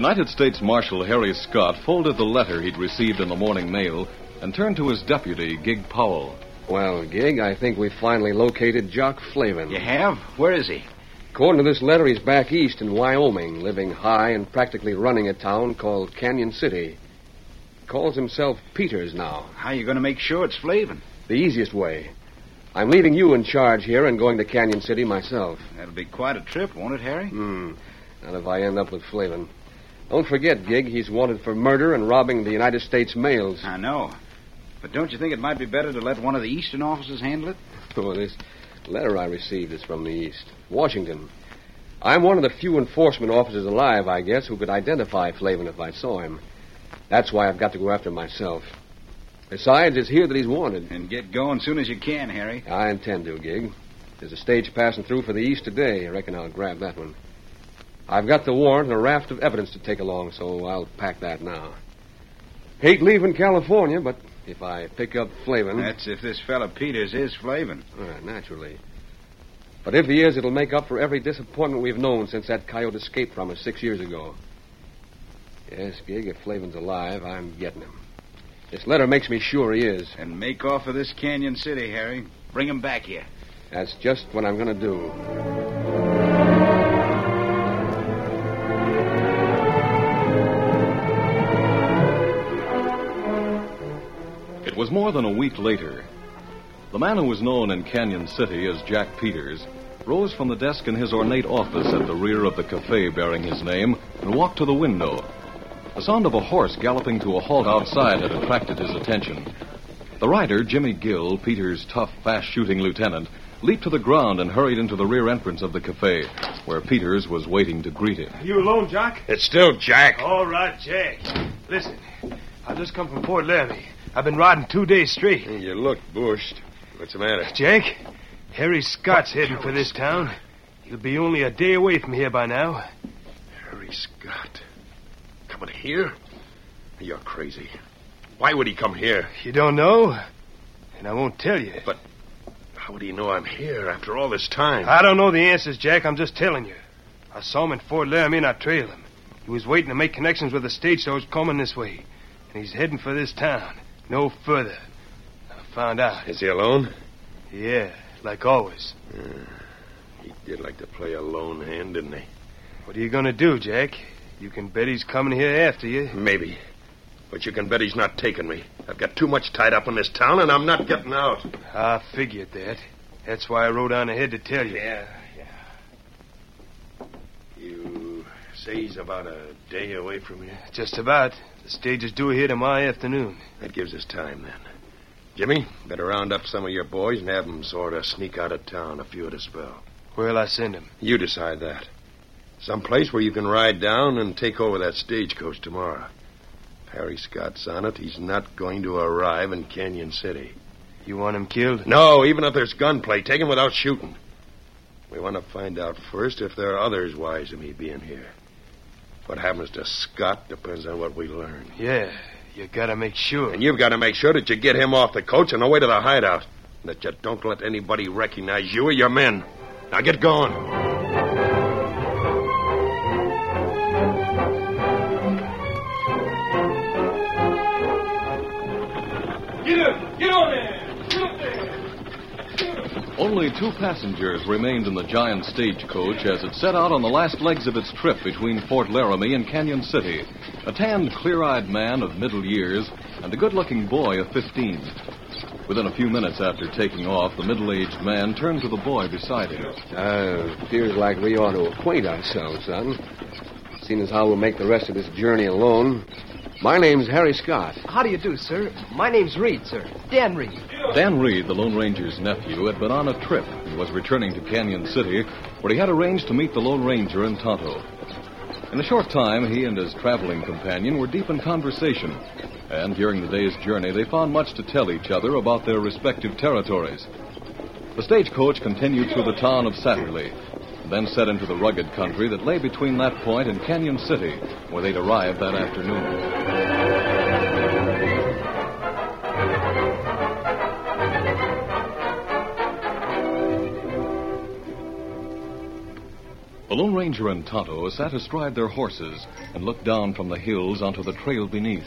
United States Marshal Harry Scott folded the letter he'd received in the morning mail and turned to his deputy, Gig Powell. Well, Gig, I think we finally located Jock Flavin. You have? Where is he? According to this letter, he's back east in Wyoming, living high and practically running a town called Canyon City. Calls himself Peters now. How are you going to make sure it's Flavin? The easiest way. I'm leaving you in charge here and going to Canyon City myself. That'll be quite a trip, won't it, Harry? Hmm. Not if I end up with Flavin. Don't forget, Gig, he's wanted for murder and robbing the United States mails. I know. But don't you think it might be better to let one of the eastern officers handle it? Oh, this letter I received is from the East. Washington. I'm one of the few enforcement officers alive, I guess, who could identify Flavin if I saw him. That's why I've got to go after him myself. Besides, it's here that he's wanted. And get going soon as you can, Harry. I intend to, Gig. There's a stage passing through for the East today. I reckon I'll grab that one. I've got the warrant and a raft of evidence to take along, so I'll pack that now. Hate leaving California, but if I pick up Flavin. That's if this fella Peters is Flavin. Uh, naturally. But if he is, it'll make up for every disappointment we've known since that coyote escaped from us six years ago. Yes, Gig, if Flavin's alive, I'm getting him. This letter makes me sure he is. And make off for this Canyon City, Harry. Bring him back here. That's just what I'm going to do. Was more than a week later. The man who was known in Canyon City as Jack Peters rose from the desk in his ornate office at the rear of the cafe bearing his name and walked to the window. The sound of a horse galloping to a halt outside had attracted his attention. The rider, Jimmy Gill, Peters' tough, fast shooting lieutenant, leaped to the ground and hurried into the rear entrance of the cafe, where Peters was waiting to greet him. You alone, Jack? It's still Jack. All right, Jack. Listen, I just come from Fort Laramie. I've been riding two days straight. You look bushed. What's the matter? Jack, Harry Scott's heading for this town. He'll be only a day away from here by now. Harry Scott. Coming here? You're crazy. Why would he come here? You don't know? And I won't tell you. But how would he know I'm here after all this time? I don't know the answers, Jack. I'm just telling you. I saw him in Fort Laramie and I trailed him. He was waiting to make connections with the stage, so stagecoach coming this way. And he's heading for this town. No further. I found out. Is he alone? Yeah, like always. He did like to play a lone hand, didn't he? What are you going to do, Jack? You can bet he's coming here after you. Maybe. But you can bet he's not taking me. I've got too much tied up in this town, and I'm not getting out. I figured that. That's why I rode on ahead to tell you. Yeah, yeah. You say he's about a day away from here? Just about. The stage is due here tomorrow afternoon. That gives us time, then. Jimmy, better round up some of your boys and have them sort of sneak out of town a few at a spell. Where'll I send him? You decide that. Some place where you can ride down and take over that stagecoach tomorrow. Harry Scott's on it, he's not going to arrive in Canyon City. You want him killed? No, even if there's gunplay, take him without shooting. We want to find out first if there are others wise to me being here. What happens to Scott depends on what we learn. Yeah, you gotta make sure. And you've got to make sure that you get him off the coach and away to the hideout. That you don't let anybody recognize you or your men. Now get going. Only two passengers remained in the giant stagecoach as it set out on the last legs of its trip between Fort Laramie and Canyon City. A tanned, clear eyed man of middle years and a good looking boy of 15. Within a few minutes after taking off, the middle aged man turned to the boy beside him. Uh, appears like we ought to acquaint ourselves, son. Seeing as how we'll make the rest of this journey alone. My name's Harry Scott. How do you do, sir? My name's Reed, sir. Dan Reed. Dan Reed, the Lone Ranger's nephew, had been on a trip and was returning to Canyon City, where he had arranged to meet the Lone Ranger in Tonto. In a short time, he and his traveling companion were deep in conversation, and during the day's journey, they found much to tell each other about their respective territories. The stagecoach continued through the town of Satterley, then set into the rugged country that lay between that point and Canyon City, where they'd arrived that afternoon. The Lone Ranger and Tonto sat astride their horses and looked down from the hills onto the trail beneath.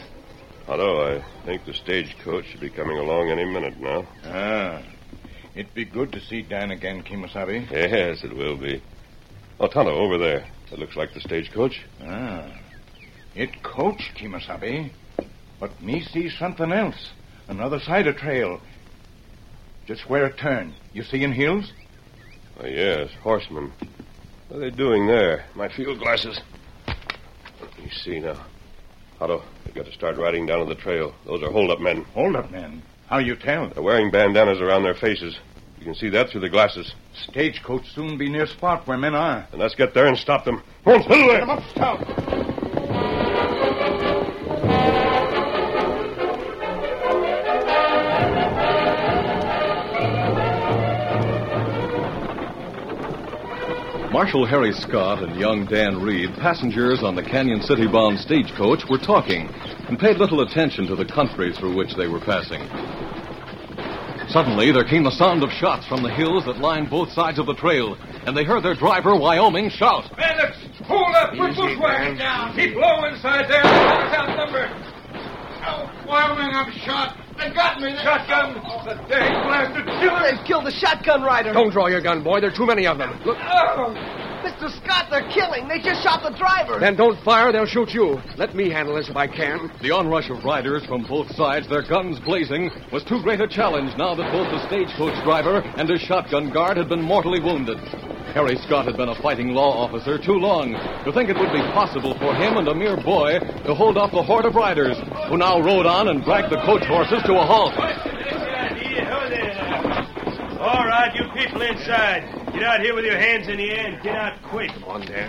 Although I think the stagecoach should be coming along any minute now. Ah. It'd be good to see Dan again, Kimasabi. Yes, it will be. Oh, Tonto, over there. That looks like the stagecoach. Ah. It coach, Kimasabi. But me see something else. Another side of trail. Just where it turn. You see in hills? Oh, yes, horsemen. What are they doing there? My field glasses. Let me see now. Otto, we've got to start riding down to the trail. Those are hold-up men. Hold up, men. How you tell? They're wearing bandanas around their faces. You can see that through the glasses. Stagecoach soon be near spot where men are. And let's get there and stop them. Come on, Silver! Get 'em up, Scout. Marshal Harry Scott and young Dan Reed, passengers on the Canyon City bound stagecoach, were talking and paid little attention to the country through which they were passing. Suddenly, there came the sound of shots from the hills that lined both sides of the trail, and they heard their driver, Wyoming, shout. Bandits! Hold up! Put bushwhackers down! Keep low inside there! Bandits outnumbered! Oh, Wyoming, I'm shot! They got me! Shotgun! Oh, the dang blasted killer! They've killed the shotgun rider. Don't draw your gun, boy. There are too many of them. Look, Oh! Mr. Scott, they're killing. They just shot the driver. then don't fire. They'll shoot you. Let me handle this if I can. The onrush of riders from both sides, their guns blazing, was too great a challenge now that both the stagecoach driver and his shotgun guard had been mortally wounded. Harry Scott had been a fighting law officer too long to think it would be possible for him and a mere boy to hold off the horde of riders, who now rode on and dragged the coach horses to a halt. All right, you people inside. Get out here with your hands in the air and get out quick. Come on, Dan.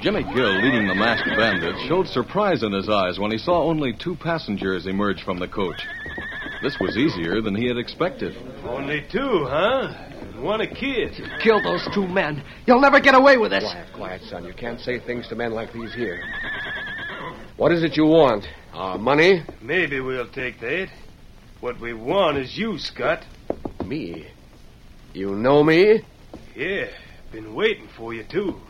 Jimmy Gill, leading the masked bandits, showed surprise in his eyes when he saw only two passengers emerge from the coach. This was easier than he had expected. Only two, huh? One a kid. Kill those two men. You'll never get away with this. Quiet, quiet, son. You can't say things to men like these here. What is it you want? Our money? Maybe we'll take that. What we want is you, Scott. Me? You know me? Yeah, been waiting for you, too.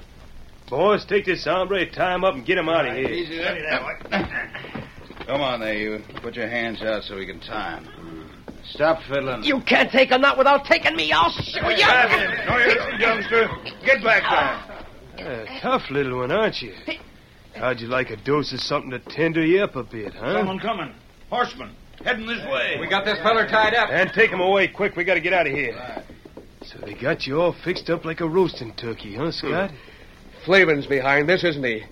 Boys, take this hombre, tie him up, and get him out of here. Easy there. Come on there, you. Put your hands out so we can tie him. Stop fiddling. You can't take a nut without taking me. I'll show you. Grab him. No, you don't, youngster. Get back there. Uh, tough little one, aren't you? How'd you like a dose of something to tender you up a bit, huh? Someone coming. Horseman. Heading this way. We got this feller tied up. And take him away quick. We gotta get out of here. So they got you all fixed up like a roasting turkey, huh, hmm. Scott? Flavin's behind this, isn't he?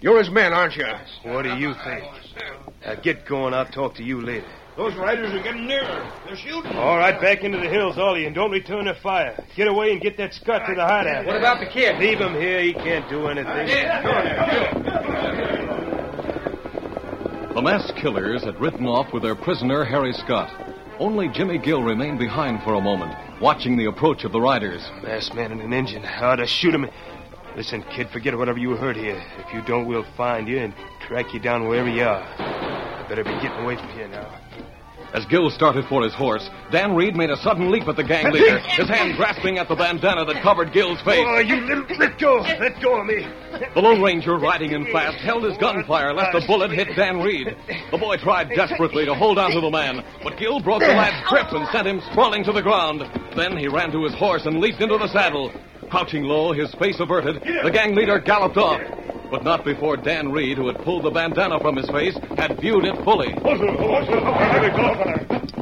You're his men, aren't you? What do you think? Now get going. I'll talk to you later. Those riders are getting nearer. They're shooting. All right, back into the hills, all of you, and don't return their fire. Get away and get that Scott to the hideout. What about the kid? Leave him here. He can't do anything. The masked killers had ridden off with their prisoner, Harry Scott. Only Jimmy Gill remained behind for a moment, watching the approach of the riders. Masked man and an engine. How to shoot him. Listen, kid, forget whatever you heard here. If you don't, we'll find you and track you down wherever you are. I better be getting away from here now. As Gill started for his horse, Dan Reed made a sudden leap at the gang leader, his hand grasping at the bandana that covered Gill's face. Oh, you little... Let go. Let go of me. The Lone Ranger, riding in fast, held his gunfire lest a bullet hit Dan Reed. The boy tried desperately to hold on to the man, but Gill broke the lad's grip and sent him sprawling to the ground. Then he ran to his horse and leaped into the saddle. Crouching low, his face averted, the gang leader galloped off. But not before Dan Reed, who had pulled the bandana from his face, had viewed it fully.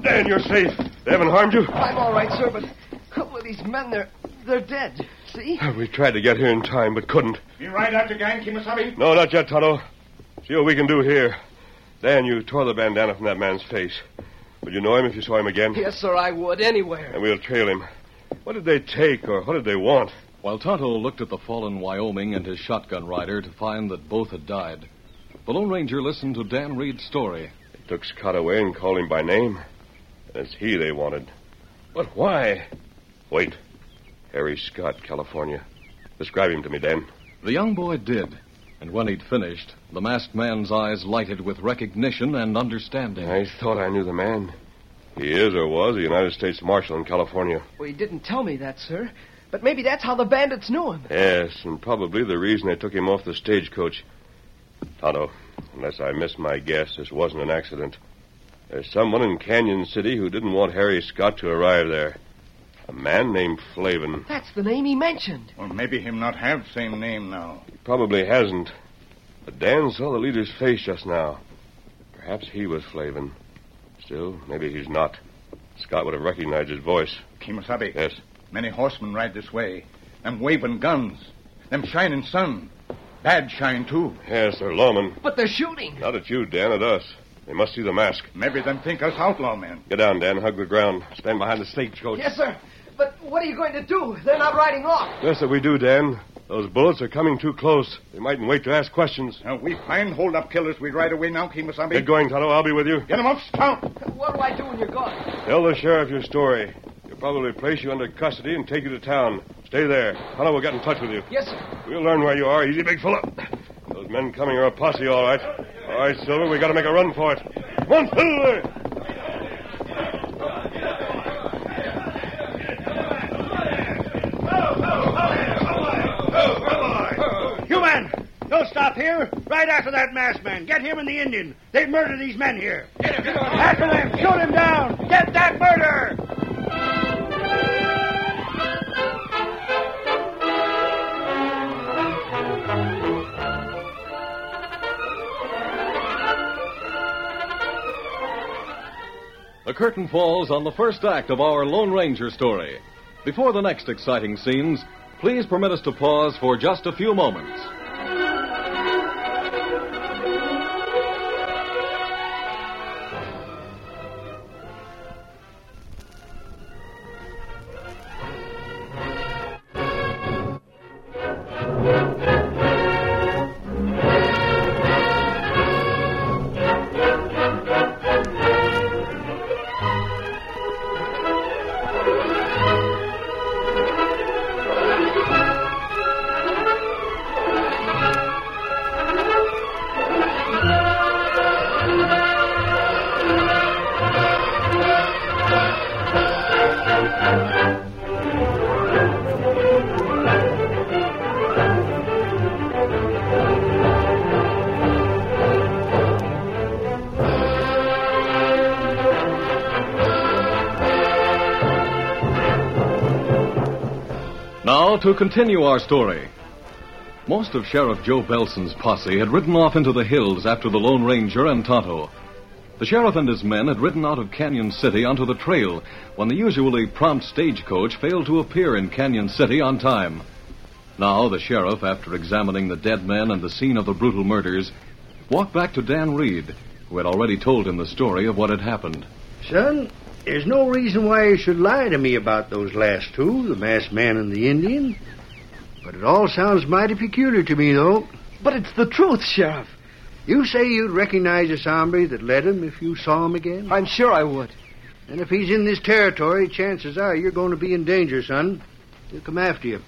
Dan, you're safe. They haven't harmed you? I'm all right, sir, but a couple of these men, they're, they're dead. See? We tried to get here in time, but couldn't. You ride out the gang, Kimasabi? No, not yet, Tonto. See what we can do here. Dan, you tore the bandana from that man's face. Would you know him if you saw him again? Yes, sir, I would, anywhere. And we'll trail him. What did they take, or what did they want? While Tonto looked at the fallen Wyoming and his shotgun rider to find that both had died, the Lone Ranger listened to Dan Reed's story. They took Scott away and called him by name. It's he they wanted. But why? Wait. Harry Scott, California. Describe him to me, Dan. The young boy did, and when he'd finished, the masked man's eyes lighted with recognition and understanding. I thought I knew the man. He is or was a United States Marshal in California. Well, he didn't tell me that, sir. But maybe that's how the bandits knew him. Yes, and probably the reason they took him off the stagecoach. Tonto, unless I miss my guess, this wasn't an accident. There's someone in Canyon City who didn't want Harry Scott to arrive there. A man named Flavin. That's the name he mentioned. Well, maybe him not have same name now. He probably hasn't. But Dan saw the leader's face just now. Perhaps he was Flavin. Still, maybe he's not. Scott would have recognized his voice. Kimasabi. Yes. Many horsemen ride this way. Them waving guns. Them shining sun. Bad shine, too. Yes, they're lawmen. But they're shooting. Not at you, Dan, at us. They must see the mask. Maybe them think us outlaw men. Get down, Dan. Hug the ground. Stand behind the stagecoach. Yes, sir. But what are you going to do? They're not riding off. Yes, sir, we do, Dan. Those bullets are coming too close. They mightn't wait to ask questions. Now, we find hold-up killers. We ride away now, Kimasabi. Get going, Tonto. I'll be with you. Get 'em up, Scout. What do I do when you're gone? Tell the sheriff your story. He'll probably place you under custody and take you to town. Stay there. Tonto will get in touch with you. Yes, sir. We'll learn where you are. Easy, big fella. Those men coming are a posse, all right. All right, Silver, we gotta make a run for it. Come on, Silver! You men, don't stop here. Right after that masked man. Get him and the Indian. They've murdered these men here. Get him. After them. Shoot him down. Get that murder. The curtain falls on the first act of our Lone Ranger story. Before the next exciting scenes, please permit us to pause for just a few moments. To continue our story. Most of Sheriff Joe Belson's posse had ridden off into the hills after the Lone Ranger and Tonto. The sheriff and his men had ridden out of Canyon City onto the trail when the usually prompt stagecoach failed to appear in Canyon City on time. Now, the sheriff, after examining the dead men and the scene of the brutal murders, walked back to Dan Reed, who had already told him the story of what had happened. Son, there's no reason why you should lie to me about those last two, the masked man and the Indian. But it all sounds mighty peculiar to me, though. But it's the truth, Sheriff. You say you'd recognize this hombre that led him if you saw him again? I'm sure I would. And if he's in this territory, chances are you're going to be in danger, son. He'll come after you.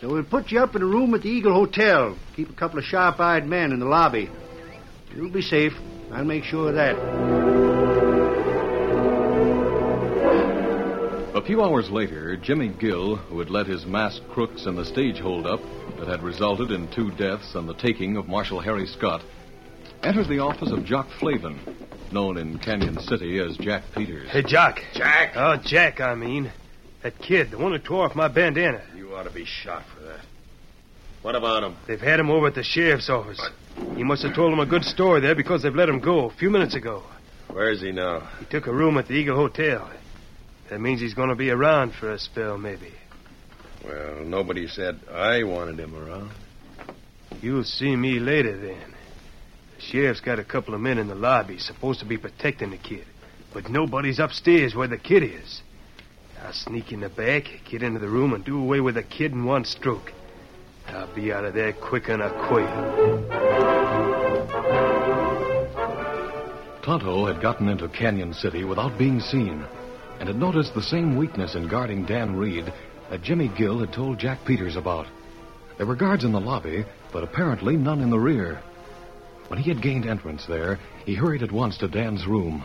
So we'll put you up in a room at the Eagle Hotel. Keep a couple of sharp-eyed men in the lobby. You'll be safe. I'll make sure of that. A few hours later, Jimmy Gill, who had led his masked crooks in the stage holdup that had resulted in two deaths and the taking of Marshal Harry Scott, entered the office of Jock Flavin, known in Canyon City as Jack Peters. Hey, Jock. Jack? Oh, Jack, I mean. That kid, the one who tore off my bandana. You ought to be shot for that. What about him? They've had him over at the sheriff's office. He must have told them a good story there because they've let him go a few minutes ago. Where is he now? He took a room at the Eagle Hotel. That means he's going to be around for a spell, maybe. Well, nobody said I wanted him around. You'll see me later then. The sheriff's got a couple of men in the lobby supposed to be protecting the kid. But nobody's upstairs where the kid is. I'll sneak in the back, get into the room, and do away with the kid in one stroke. I'll be out of there quicker than a quail. Tonto had gotten into Canyon City without being seen and had noticed the same weakness in guarding Dan Reed that Jimmy Gill had told Jack Peters about. There were guards in the lobby, but apparently none in the rear. When he had gained entrance there, he hurried at once to Dan's room.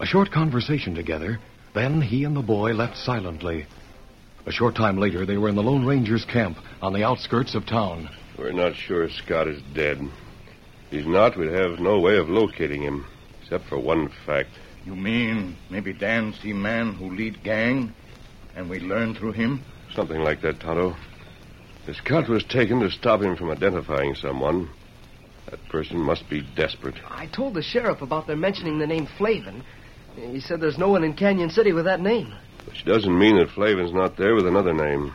A short conversation together, then he and the boy left silently. A short time later, they were in the Lone Ranger's camp on the outskirts of town. We're not sure Scott is dead. If he's not, we'd have no way of locating him, except for one fact. You mean maybe Dan's the man who lead gang, and we learn through him? Something like that, Tonto. The Scott was taken to stop him from identifying someone. That person must be desperate. I told the sheriff about their mentioning the name Flavin. He said there's no one in Canyon City with that name. Which doesn't mean that Flavin's not there with another name.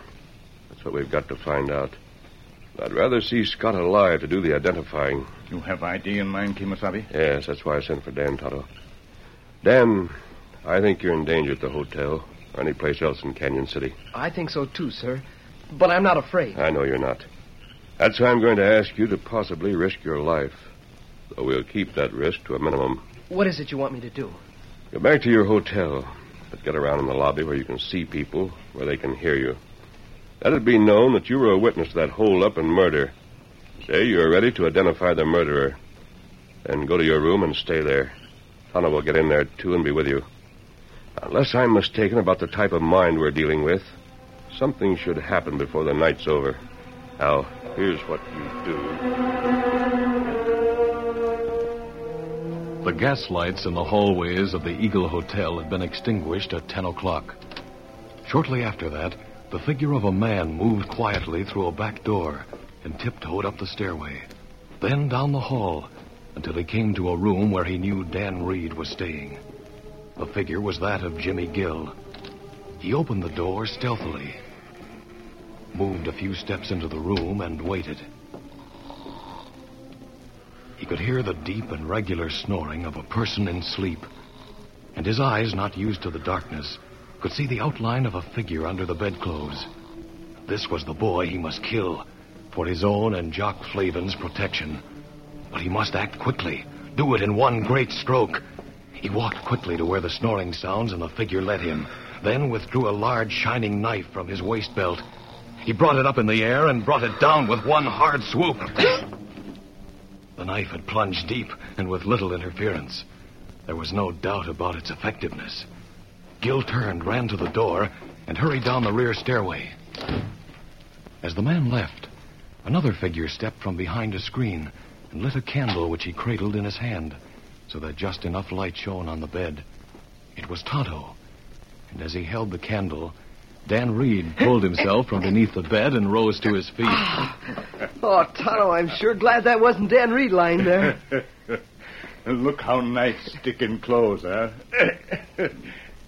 That's what we've got to find out. I'd rather see Scott alive to do the identifying. You have ID in mind, Kimasabi? Yes, that's why I sent for Dan, Tonto. Dan, I think you're in danger at the hotel or any place else in Canyon City. I think so too, sir. But I'm not afraid. I know you're not. That's why I'm going to ask you to possibly risk your life. Though we'll keep that risk to a minimum. What is it you want me to do? Go back to your hotel, but get around in the lobby where you can see people, where they can hear you. Let it be known that you were a witness to that hold-up and murder. Say you're ready to identify the murderer. Then go to your room and stay there. Tonto will get in there, too, and be with you. Unless I'm mistaken about the type of mind we're dealing with, something should happen before the night's over. Now, here's what you do. The gas lights in the hallways of the Eagle Hotel had been extinguished at 10 o'clock. Shortly after that, the figure of a man moved quietly through a back door and tiptoed up the stairway, then down the hall until he came to a room where he knew Dan Reed was staying. The figure was that of Jimmy Gill. He opened the door stealthily, moved a few steps into the room, and waited. He could hear the deep and regular snoring of a person in sleep, and his eyes, not used to the darkness, could see the outline of a figure under the bedclothes. This was the boy he must kill for his own and Jock Flavin's protection. But he must act quickly, do it in one great stroke. He walked quickly to where the snoring sounds and the figure led him, then withdrew a large shining knife from his waist belt. He brought it up in the air and brought it down with one hard swoop. the knife had plunged deep and with little interference. There was no doubt about its effectiveness. Gill turned, ran to the door, and hurried down the rear stairway. As the man left, another figure stepped from behind a screen and lit a candle which he cradled in his hand so that just enough light shone on the bed. It was Tonto, and as he held the candle, Dan Reed pulled himself from beneath the bed and rose to his feet. Oh, Tonto, I'm sure glad that wasn't Dan Reed lying there. Look how nice sticking clothes, huh?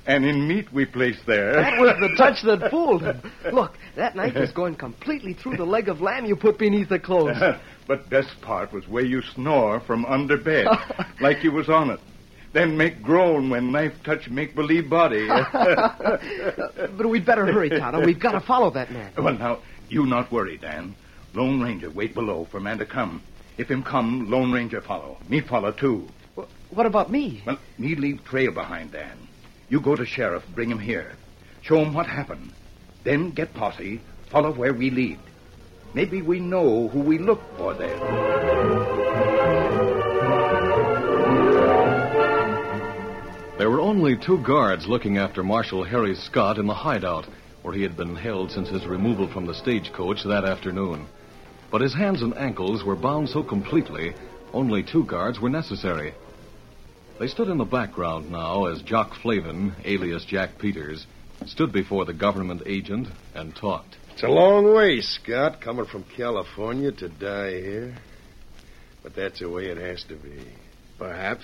and in meat we placed there. That was the touch that fooled him. Look, that knife is going completely through the leg of lamb you put beneath the clothes. but best part was where you snore from under bed, like you was on it. Then make groan when knife touch make believe body. but we'd better hurry, Tonto. We've got to follow that man. Well, now, you not worry, Dan. Lone Ranger wait below for man to come. If him come, Lone Ranger follow. Me follow, too. What about me? Well, me leave trail behind, Dan. You go to sheriff, bring him here. Show him what happened. Then get posse, follow where we lead. Maybe we know who we look for there. There were only two guards looking after Marshal Harry Scott in the hideout, where he had been held since his removal from the stagecoach that afternoon. But his hands and ankles were bound so completely, only two guards were necessary. They stood in the background now as Jock Flavin, alias Jack Peters, stood before the government agent and talked. It's a long way, Scott, coming from California to die here. But that's the way it has to be. Perhaps.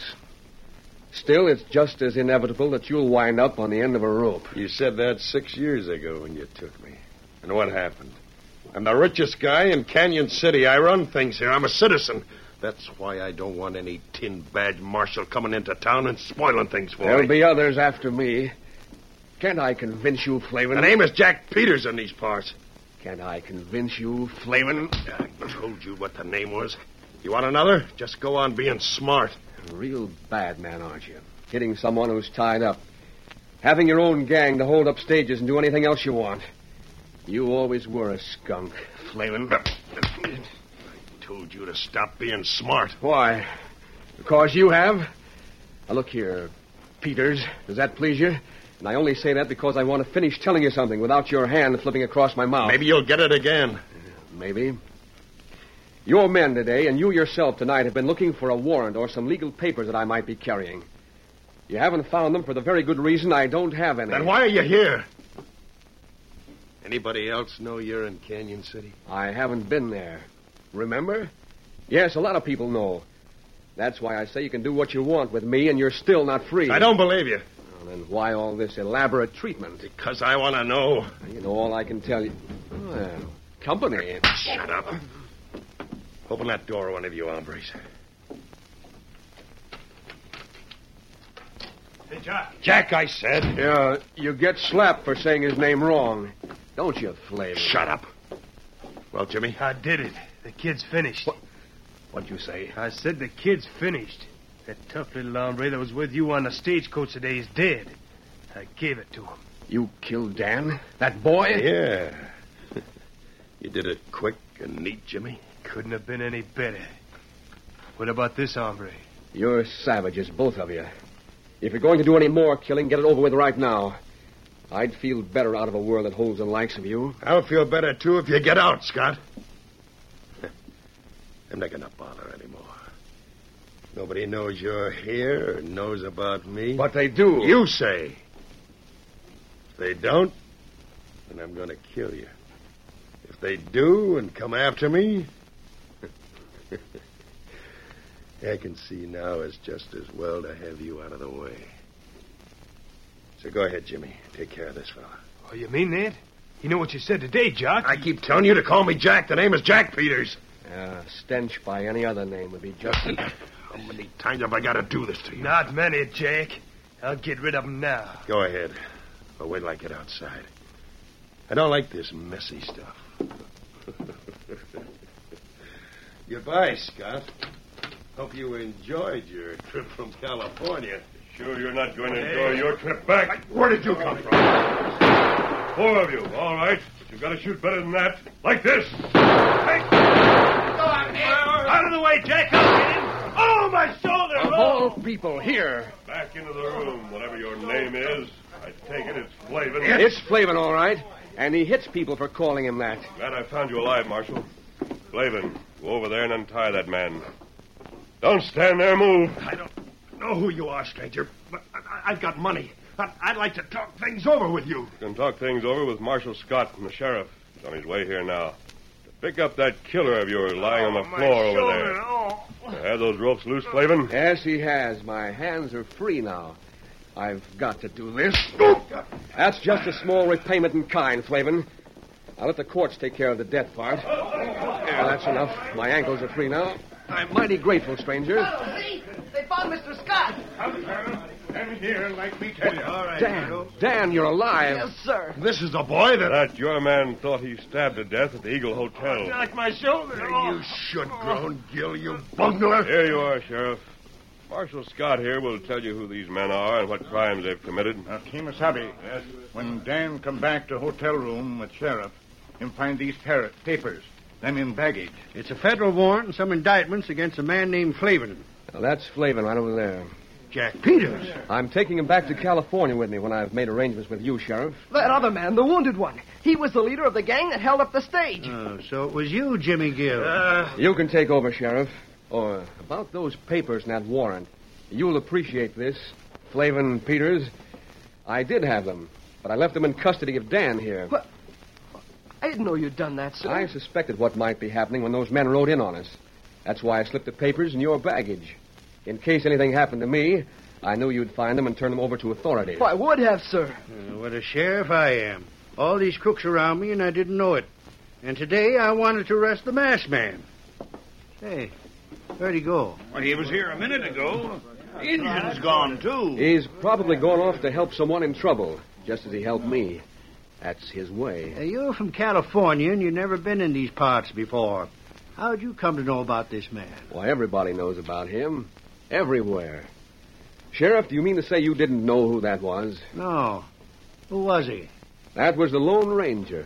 Still, it's just as inevitable that you'll wind up on the end of a rope. You said that six years ago when you took me. And what happened? I'm the richest guy in Canyon City. I run things here. I'm a citizen. That's why I don't want any tin badge marshal coming into town and spoiling things for me. There'll be others after me. Can't I convince you, Flavin? The name is Jack Peters in these parts. Can't I convince you, Flavin? I told you what the name was. You want another? Just go on being smart. A real bad man, aren't you? Hitting someone who's tied up. Having your own gang to hold up stages and do anything else you want. You always were a skunk, Flavin. I told you to stop being smart. Why? Because you have? Now, look here, Peters. Does that please you? And I only say that because I want to finish telling you something without your hand flipping across my mouth. Maybe you'll get it again. Maybe. Your men today, and you yourself tonight, have been looking for a warrant or some legal papers that I might be carrying. You haven't found them for the very good reason I don't have any. Then why are you here? Anybody else know you're in Canyon City? I haven't been there. Remember? Yes, a lot of people know. That's why I say you can do what you want with me, and you're still not free. I don't believe you. Well, then why all this elaborate treatment? Because I want to know. You know all I can tell you. Well, company. Shut up. Open that door, one of you hombres. Hey, Jack. Jack, I said. Yeah, you get slapped for saying his name wrong. Don't you, Flavin? Shut up. Well, Jimmy? I did it. The kid's finished. What? What'd you say? I said the kid's finished. That tough little hombre that was with you on the stagecoach today is dead. I gave it to him. You killed Dan? That boy? Yeah. you did it quick and neat, Jimmy. Couldn't have been any better. What about this hombre? You're savages, both of you. If you're going to do any more killing, get it over with right now. I'd feel better out of a world that holds the likes of you. I'll feel better, too, if you get out, Scott. I'm not going to bother anymore. Nobody knows you're here or knows about me. But they do. You say. If they don't, then I'm going to kill you. If they do and come after me, I can see now it's just as well to have you out of the way. So go ahead, Jimmy. Take care of this fella. Oh, you mean that? You know what you said today, Jock? I keep telling you to call me Jack. The name is Jack Peters. Uh, stench by any other name would be just. How many times have I got to do this to you? Not many, Jake. I'll get rid of him now. Go ahead. But wait till I get outside. I don't like this messy stuff. Goodbye, Scott. Hope you enjoyed your trip from California. Sure you're not going to enjoy your trip back? Where did you come from? Four of you, all right. But you've got to shoot better than that. Like this. Out way, Jack. I'll get him. Oh, my shoulder. Of all people, here. Back into the room, whatever your name is. I take it it's Flavin. It's Flavin, all right. And he hits people for calling him that. Glad I found you alive, Marshal. Flavin, go over there and untie that man. Don't stand there, move. I don't know who you are, stranger, but I- I've got money. I- I'd like to talk things over with you. You can talk things over with Marshal Scott and the sheriff. He's on his way here now. To pick up that killer of yours lying on the Oh, my floor over there. Oh. Have those ropes loose, Flavin? Yes, he has. My hands are free now. I've got to do this. That's just a small repayment in kind, Flavin. I'll let the courts take care of the death part. Well, that's enough. My ankles are free now. I'm mighty grateful, stranger. Oh, see? They found Mr. Scott. Come, Sheriff. Come here, like me tell you. All right. Dan, Dan, you're alive. Yes, sir. This is the boy that. That your man thought he stabbed to death at the Eagle Hotel. Like my shoulder. You should oh. groan, Gill, you bungler. Here you are, Sheriff. Marshal Scott here will tell you who these men are and what crimes they've committed. Now, Kimasabi, yes. when Dan come back to hotel room with sheriff, him find these par- papers, them in baggage. It's a federal warrant and some indictments against a man named Flavin. Now, that's Flavin right over there. Jack Peters. I'm taking him back to California with me when I've made arrangements with you, Sheriff. That other man, the wounded one. He was the leader of the gang that held up the stage. Oh, so it was you, Jimmy Gill. Uh, you can take over, Sheriff. Or about those papers and that warrant. You'll appreciate this. Flavin Peters. I did have them, but I left them in custody of Dan here. What? I didn't know you'd done that, sir. I suspected what might be happening when those men rode in on us. That's why I slipped the papers in your baggage. In case anything happened to me, I knew you'd find them and turn them over to authorities. I would have, sir. Uh, what a sheriff I am. All these crooks around me, and I didn't know it. And today I wanted to arrest the masked man. Hey, where'd he go? Well, he was here a minute ago. Indian's gone, too. He's probably gone off to help someone in trouble, just as he helped me. That's his way. Uh, you're from California, and you've never been in these parts before. How'd you come to know about this man? Why, everybody knows about him. Everywhere. Sheriff, do you mean to say you didn't know who that was? No. Who was he? That was the Lone Ranger.